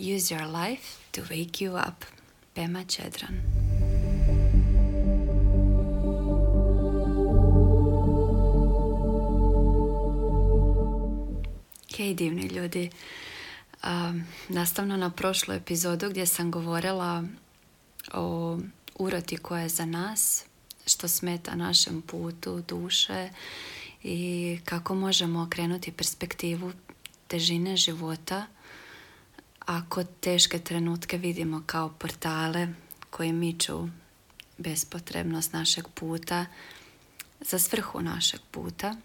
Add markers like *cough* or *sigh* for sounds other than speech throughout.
Use your life to wake you up. Pema Čedran. Hej divni ljudi. Um, nastavno na prošlu epizodu gdje sam govorila o uroti koja je za nas, što smeta našem putu duše i kako možemo okrenuti perspektivu težine života ako teške trenutke vidimo kao portale koji miču bespotrebnost našeg puta za svrhu našeg puta.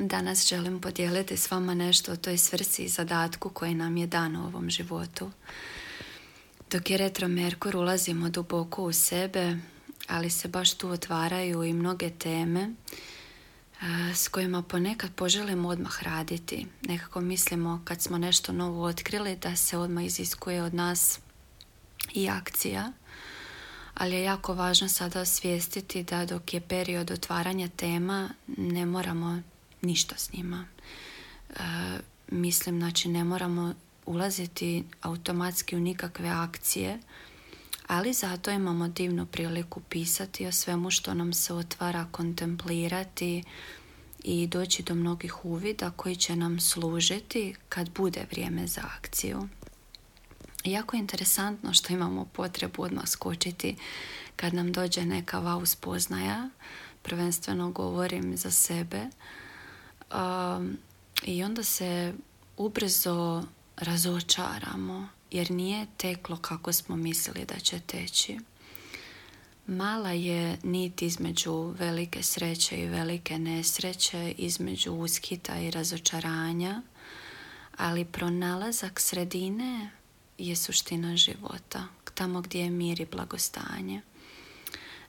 Danas želim podijeliti s vama nešto o toj svrsi i zadatku koji nam je dan u ovom životu. Dok je retro Merkur ulazimo duboko u sebe, ali se baš tu otvaraju i mnoge teme s kojima ponekad poželimo odmah raditi. Nekako mislimo kad smo nešto novo otkrili da se odmah iziskuje od nas i akcija. Ali je jako važno sada osvijestiti da dok je period otvaranja tema ne moramo ništa s njima. E, mislim, znači ne moramo ulaziti automatski u nikakve akcije, ali zato imamo divnu priliku pisati o svemu što nam se otvara, kontemplirati i doći do mnogih uvida koji će nam služiti kad bude vrijeme za akciju. Jako je interesantno što imamo potrebu odmah skočiti kad nam dođe neka wow spoznaja, prvenstveno govorim za sebe, i onda se ubrzo razočaramo jer nije teklo kako smo mislili da će teći. Mala je nit između velike sreće i velike nesreće, između uskita i razočaranja, ali pronalazak sredine je suština života, tamo gdje je mir i blagostanje.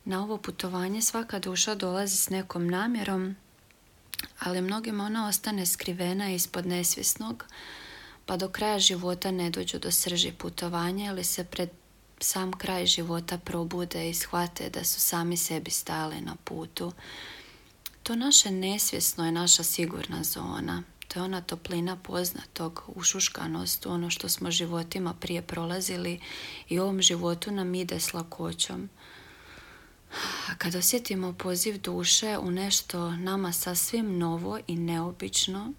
Na ovo putovanje svaka duša dolazi s nekom namjerom, ali mnogima ona ostane skrivena ispod nesvjesnog, pa do kraja života ne dođu do srži putovanja ili se pred sam kraj života probude i shvate da su sami sebi stali na putu. To naše nesvjesno je naša sigurna zona. To je ona toplina poznatog, ušuškanost, ono što smo životima prije prolazili i ovom životu nam ide s lakoćom. A kad osjetimo poziv duše u nešto nama sasvim novo i neobično,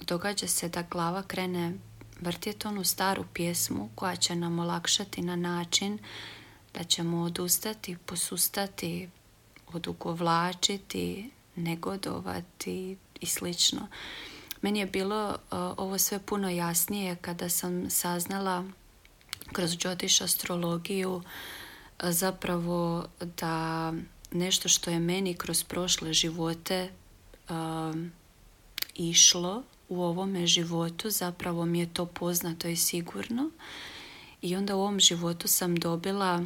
događa se da glava krene vrtjeti onu staru pjesmu koja će nam olakšati na način da ćemo odustati, posustati, odugovlačiti, negodovati i slično. Meni je bilo uh, ovo sve puno jasnije kada sam saznala kroz Jyotish astrologiju uh, zapravo da nešto što je meni kroz prošle živote uh, išlo u ovome životu zapravo mi je to poznato i sigurno. I onda u ovom životu sam dobila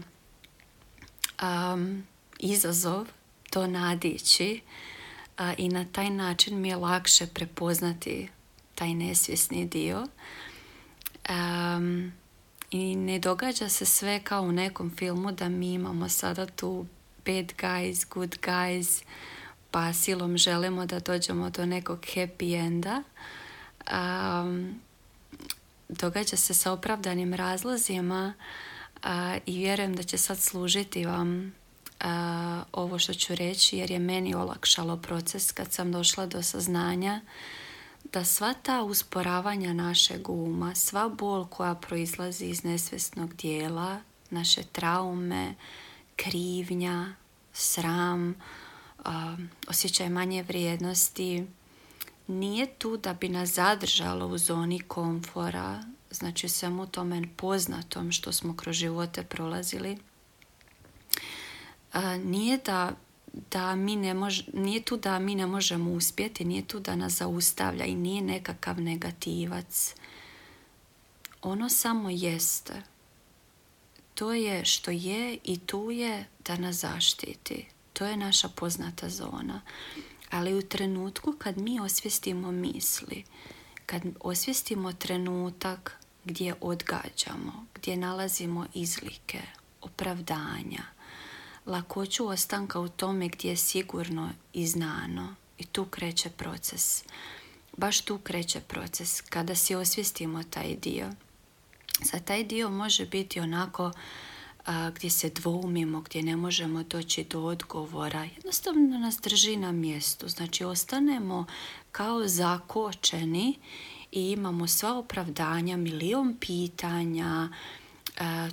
um, izazov to nadići i na taj način mi je lakše prepoznati taj nesvjesni dio. Um, i ne događa se sve kao u nekom filmu da mi imamo sada tu bad guys, good guys pa silom želimo da dođemo do nekog happy enda. Um, događa se sa opravdanim razlozima i vjerujem da će sad služiti vam ovo što ću reći jer je meni olakšalo proces kad sam došla do saznanja da sva ta usporavanja našeg uma, sva bol koja proizlazi iz nesvjesnog dijela, naše traume, krivnja, sram, osjećaj manje vrijednosti nije tu da bi nas zadržalo u zoni komfora, znači svemu tome poznatom što smo kroz živote prolazili. Nije da da mi ne mož, nije tu da mi ne možemo uspjeti, nije tu da nas zaustavlja i nije nekakav negativac. Ono samo jeste. To je što je i tu je da nas zaštiti. To je naša poznata zona. Ali u trenutku kad mi osvijestimo misli, kad osvijestimo trenutak gdje odgađamo, gdje nalazimo izlike, opravdanja, lakoću ostanka u tome gdje je sigurno i znano i tu kreće proces. Baš tu kreće proces kada si osvijestimo taj dio. Za taj dio može biti onako gdje se dvoumimo, gdje ne možemo doći do odgovora. Jednostavno nas drži na mjestu. Znači ostanemo kao zakočeni i imamo sva opravdanja, milion pitanja.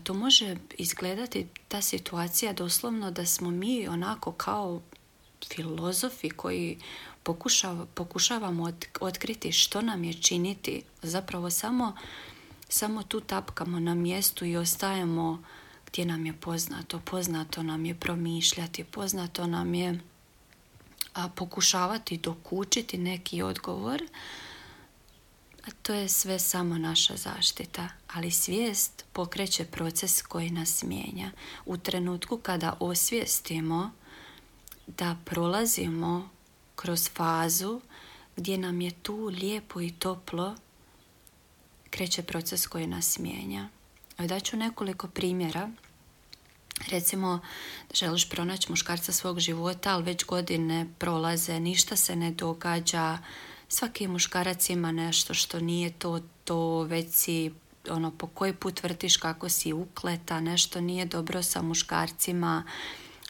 to može izgledati ta situacija doslovno da smo mi onako kao filozofi koji pokušavamo otkriti što nam je činiti. Zapravo samo, samo tu tapkamo na mjestu i ostajemo gdje nam je poznato. Poznato nam je promišljati, poznato nam je a, pokušavati dokučiti neki odgovor. A to je sve samo naša zaštita, ali svijest pokreće proces koji nas mijenja. U trenutku kada osvijestimo da prolazimo kroz fazu gdje nam je tu lijepo i toplo, kreće proces koji nas mijenja. Daću nekoliko primjera. Recimo, želiš pronaći muškarca svog života, ali već godine prolaze, ništa se ne događa, svaki muškarac ima nešto što nije to, to već si ono, po koji put vrtiš kako si ukleta, nešto nije dobro sa muškarcima,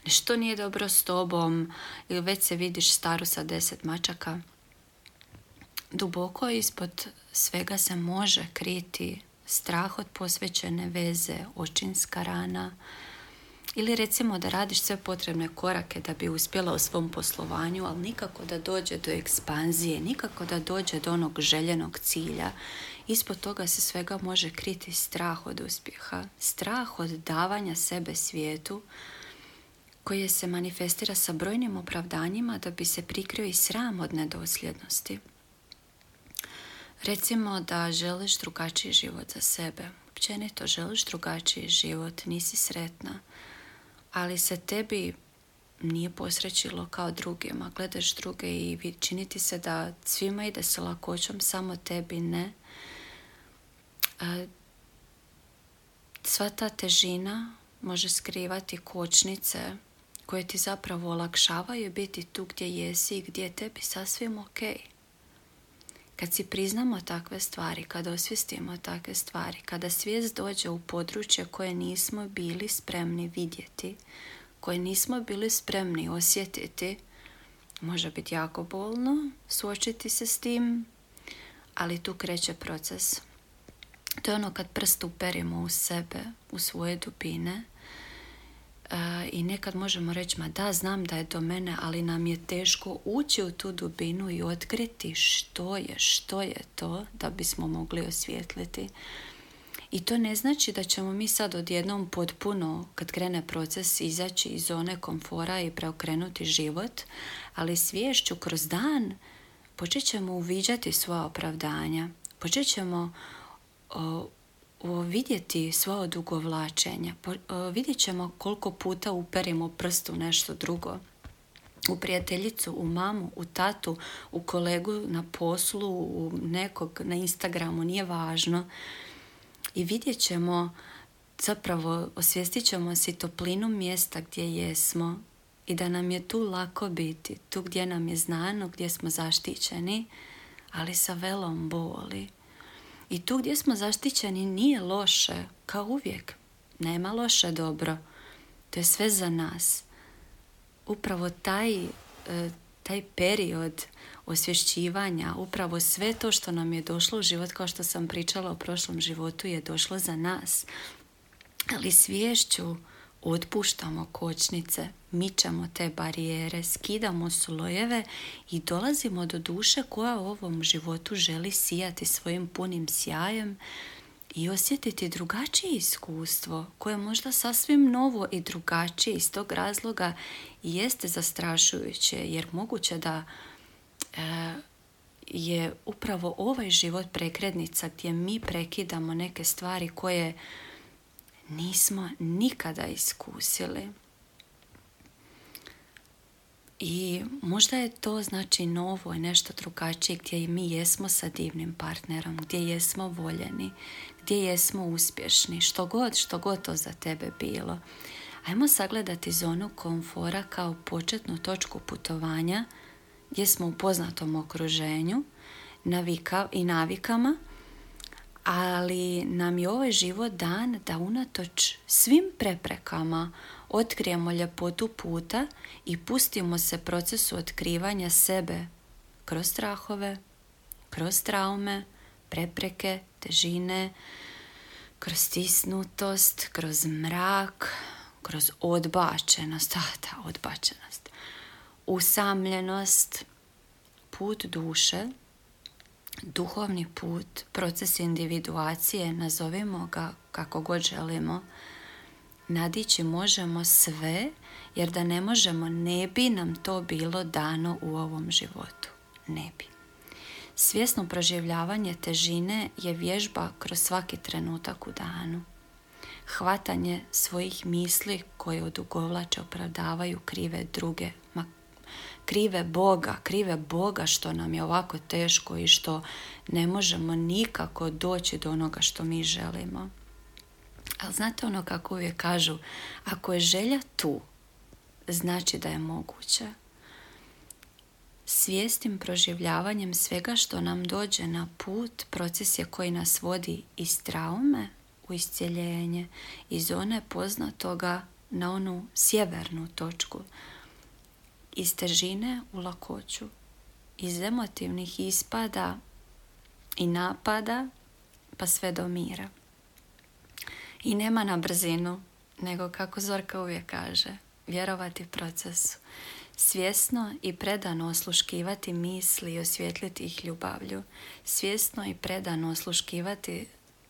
što nije dobro s tobom ili već se vidiš staru sa deset mačaka. Duboko ispod svega se može kriti strah od posvećene veze, očinska rana, ili recimo da radiš sve potrebne korake da bi uspjela u svom poslovanju, ali nikako da dođe do ekspanzije, nikako da dođe do onog željenog cilja. Ispod toga se svega može kriti strah od uspjeha, strah od davanja sebe svijetu, koje se manifestira sa brojnim opravdanjima da bi se prikrio i sram od nedosljednosti. Recimo da želiš drugačiji život za sebe. Općenito želiš drugačiji život, nisi sretna, ali se tebi nije posrećilo kao drugima. Gledaš druge i čini se da svima ide sa lakoćom, samo tebi ne. Sva ta težina može skrivati kočnice koje ti zapravo olakšavaju biti tu gdje jesi i gdje je tebi sasvim ok. Kad si priznamo takve stvari, kada osvijestimo takve stvari, kada svijest dođe u područje koje nismo bili spremni vidjeti, koje nismo bili spremni osjetiti, može biti jako bolno suočiti se s tim, ali tu kreće proces. To je ono kad prst uperimo u sebe, u svoje dubine i nekad možemo reći, ma da, znam da je do mene, ali nam je teško ući u tu dubinu i otkriti što je, što je to da bismo mogli osvijetliti. I to ne znači da ćemo mi sad odjednom potpuno, kad krene proces, izaći iz zone komfora i preokrenuti život, ali sviješću kroz dan počet ćemo uviđati svoja opravdanja. Počet ćemo vidjeti sva odugovlačenja. Vidjet ćemo koliko puta uperimo prstu u nešto drugo. U prijateljicu, u mamu, u tatu, u kolegu na poslu, u nekog na Instagramu, nije važno. I vidjet ćemo, zapravo osvijestit ćemo si toplinu mjesta gdje jesmo i da nam je tu lako biti, tu gdje nam je znano, gdje smo zaštićeni, ali sa velom boli. I tu gdje smo zaštićeni nije loše, kao uvijek. Nema loše dobro. To je sve za nas. Upravo taj, e, taj period osvješćivanja, upravo sve to što nam je došlo u život, kao što sam pričala o prošlom životu, je došlo za nas. Ali svješću otpuštamo kočnice, mičemo te barijere, skidamo slojeve i dolazimo do duše koja u ovom životu želi sijati svojim punim sjajem i osjetiti drugačije iskustvo koje je možda sasvim novo i drugačije iz tog razloga jeste zastrašujuće jer moguće da e, je upravo ovaj život prekrednica gdje mi prekidamo neke stvari koje nismo nikada iskusili. I možda je to znači novo i nešto drugačije gdje mi jesmo sa divnim partnerom, gdje jesmo voljeni, gdje jesmo uspješni, što god, što god to za tebe bilo. Ajmo sagledati zonu komfora kao početnu točku putovanja gdje smo u poznatom okruženju navika i navikama, ali nam je ovaj život dan da unatoč svim preprekama otkrijemo ljepotu puta i pustimo se procesu otkrivanja sebe kroz strahove, kroz traume, prepreke, težine, kroz stisnutost, kroz mrak, kroz odbačenost, *laughs* ta, ta odbačenost, usamljenost, put duše, duhovni put, proces individuacije, nazovimo ga kako god želimo, nadići možemo sve, jer da ne možemo, ne bi nam to bilo dano u ovom životu. Ne bi. Svjesno proživljavanje težine je vježba kroz svaki trenutak u danu. Hvatanje svojih misli koje odugovlače opravdavaju krive druge, ma krive Boga, krive Boga što nam je ovako teško i što ne možemo nikako doći do onoga što mi želimo. Ali znate ono kako uvijek kažu, ako je želja tu, znači da je moguće. Svijestim proživljavanjem svega što nam dođe na put, proces je koji nas vodi iz traume u iscjeljenje, iz zone poznatoga na onu sjevernu točku, iz težine u lakoću, iz emotivnih ispada i napada pa sve do mira. I nema na brzinu, nego kako Zorka uvijek kaže, vjerovati procesu. Svjesno i predano osluškivati misli i osvijetliti ih ljubavlju. Svjesno i predano osluškivati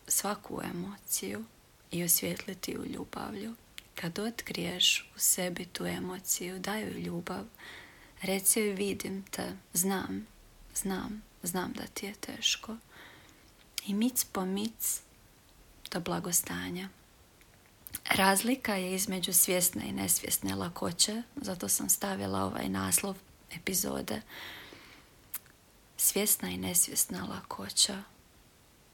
svaku emociju i osvijetliti u ljubavlju. Kad otkriješ u sebi tu emociju, daju ljubav, reci joj vidim te, znam, znam, znam da ti je teško. I mic po mic do blagostanja. Razlika je između svjesne i nesvjesne lakoće, zato sam stavila ovaj naslov epizode. Svjesna i nesvjesna lakoća.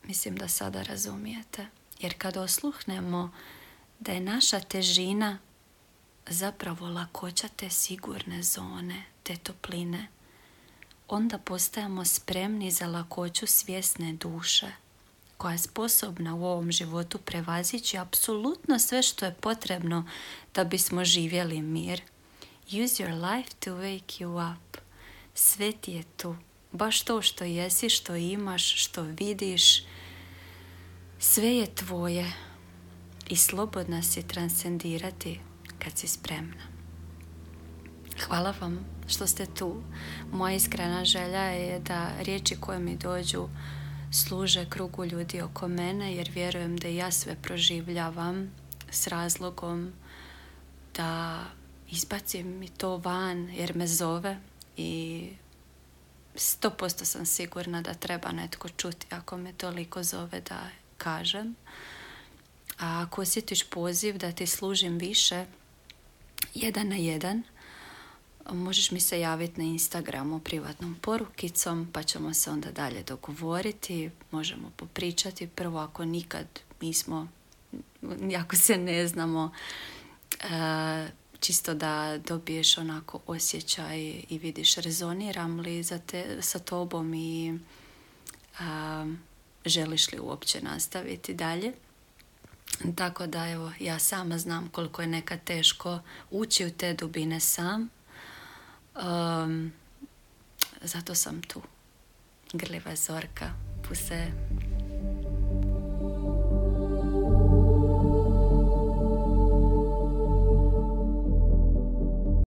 Mislim da sada razumijete. Jer kad osluhnemo da je naša težina zapravo lakoća te sigurne zone, te topline, onda postajemo spremni za lakoću svjesne duše koja je sposobna u ovom životu prevazići apsolutno sve što je potrebno da bismo živjeli mir. Use your life to wake you up. Sve ti je tu. Baš to što jesi, što imaš, što vidiš. Sve je tvoje i slobodna si transcendirati kad si spremna. Hvala vam što ste tu. Moja iskrena želja je da riječi koje mi dođu služe krugu ljudi oko mene jer vjerujem da ja sve proživljavam s razlogom da izbacim mi to van jer me zove i sto posto sam sigurna da treba netko čuti ako me toliko zove da kažem. A ako osjetiš poziv da ti služim više, jedan na jedan, možeš mi se javiti na Instagramu privatnom porukicom pa ćemo se onda dalje dogovoriti, možemo popričati. Prvo ako nikad nismo, ako se ne znamo, e, čisto da dobiješ onako osjećaj i vidiš rezoniram li za te, sa tobom i želiš li uopće nastaviti dalje. Tako da evo, ja sama znam koliko je nekad teško ući u te dubine sam, Um, zato sam tu. Grliva Zorka. Puse.